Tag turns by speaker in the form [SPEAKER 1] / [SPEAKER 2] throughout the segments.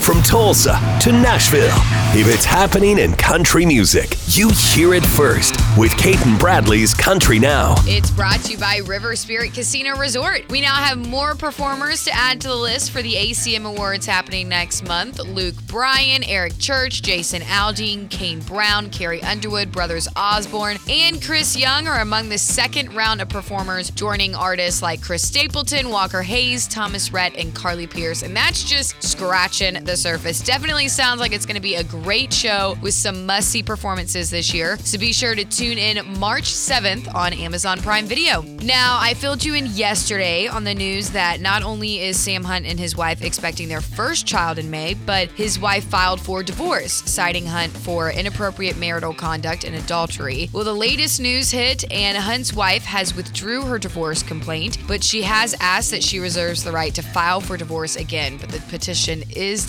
[SPEAKER 1] From Tulsa to Nashville, if it's happening in country music, you hear it first with Cait and Bradley's Country Now.
[SPEAKER 2] It's brought to you by River Spirit Casino Resort. We now have more performers to add to the list for the ACM Awards happening next month. Luke Bryan, Eric Church, Jason Aldean, Kane Brown, Carrie Underwood, Brothers Osborne, and Chris Young are among the second round of performers, joining artists like Chris Stapleton, Walker Hayes, Thomas Rhett, and Carly Pearce. And that's just scratching the surface. Definitely sounds like it's going to be a great show with some must see performances this year. So be sure to tune in March 7th on Amazon Prime Video. Now, I filled you in yesterday on the news that not only is Sam Hunt and his wife expecting their first child in May, but his wife filed for divorce, citing Hunt for inappropriate marital conduct and adultery. Well, the latest news hit, and Hunt's wife has withdrew her divorce complaint, but she has asked that she reserves the right to file for divorce again. But the petition is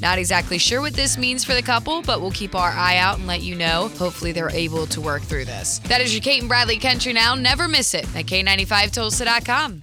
[SPEAKER 2] Not exactly sure what this means for the couple, but we'll keep our eye out and let you know. Hopefully, they're able to work through this. That is your Cait and Bradley Country Now. Never miss it at K95Tulsa.com.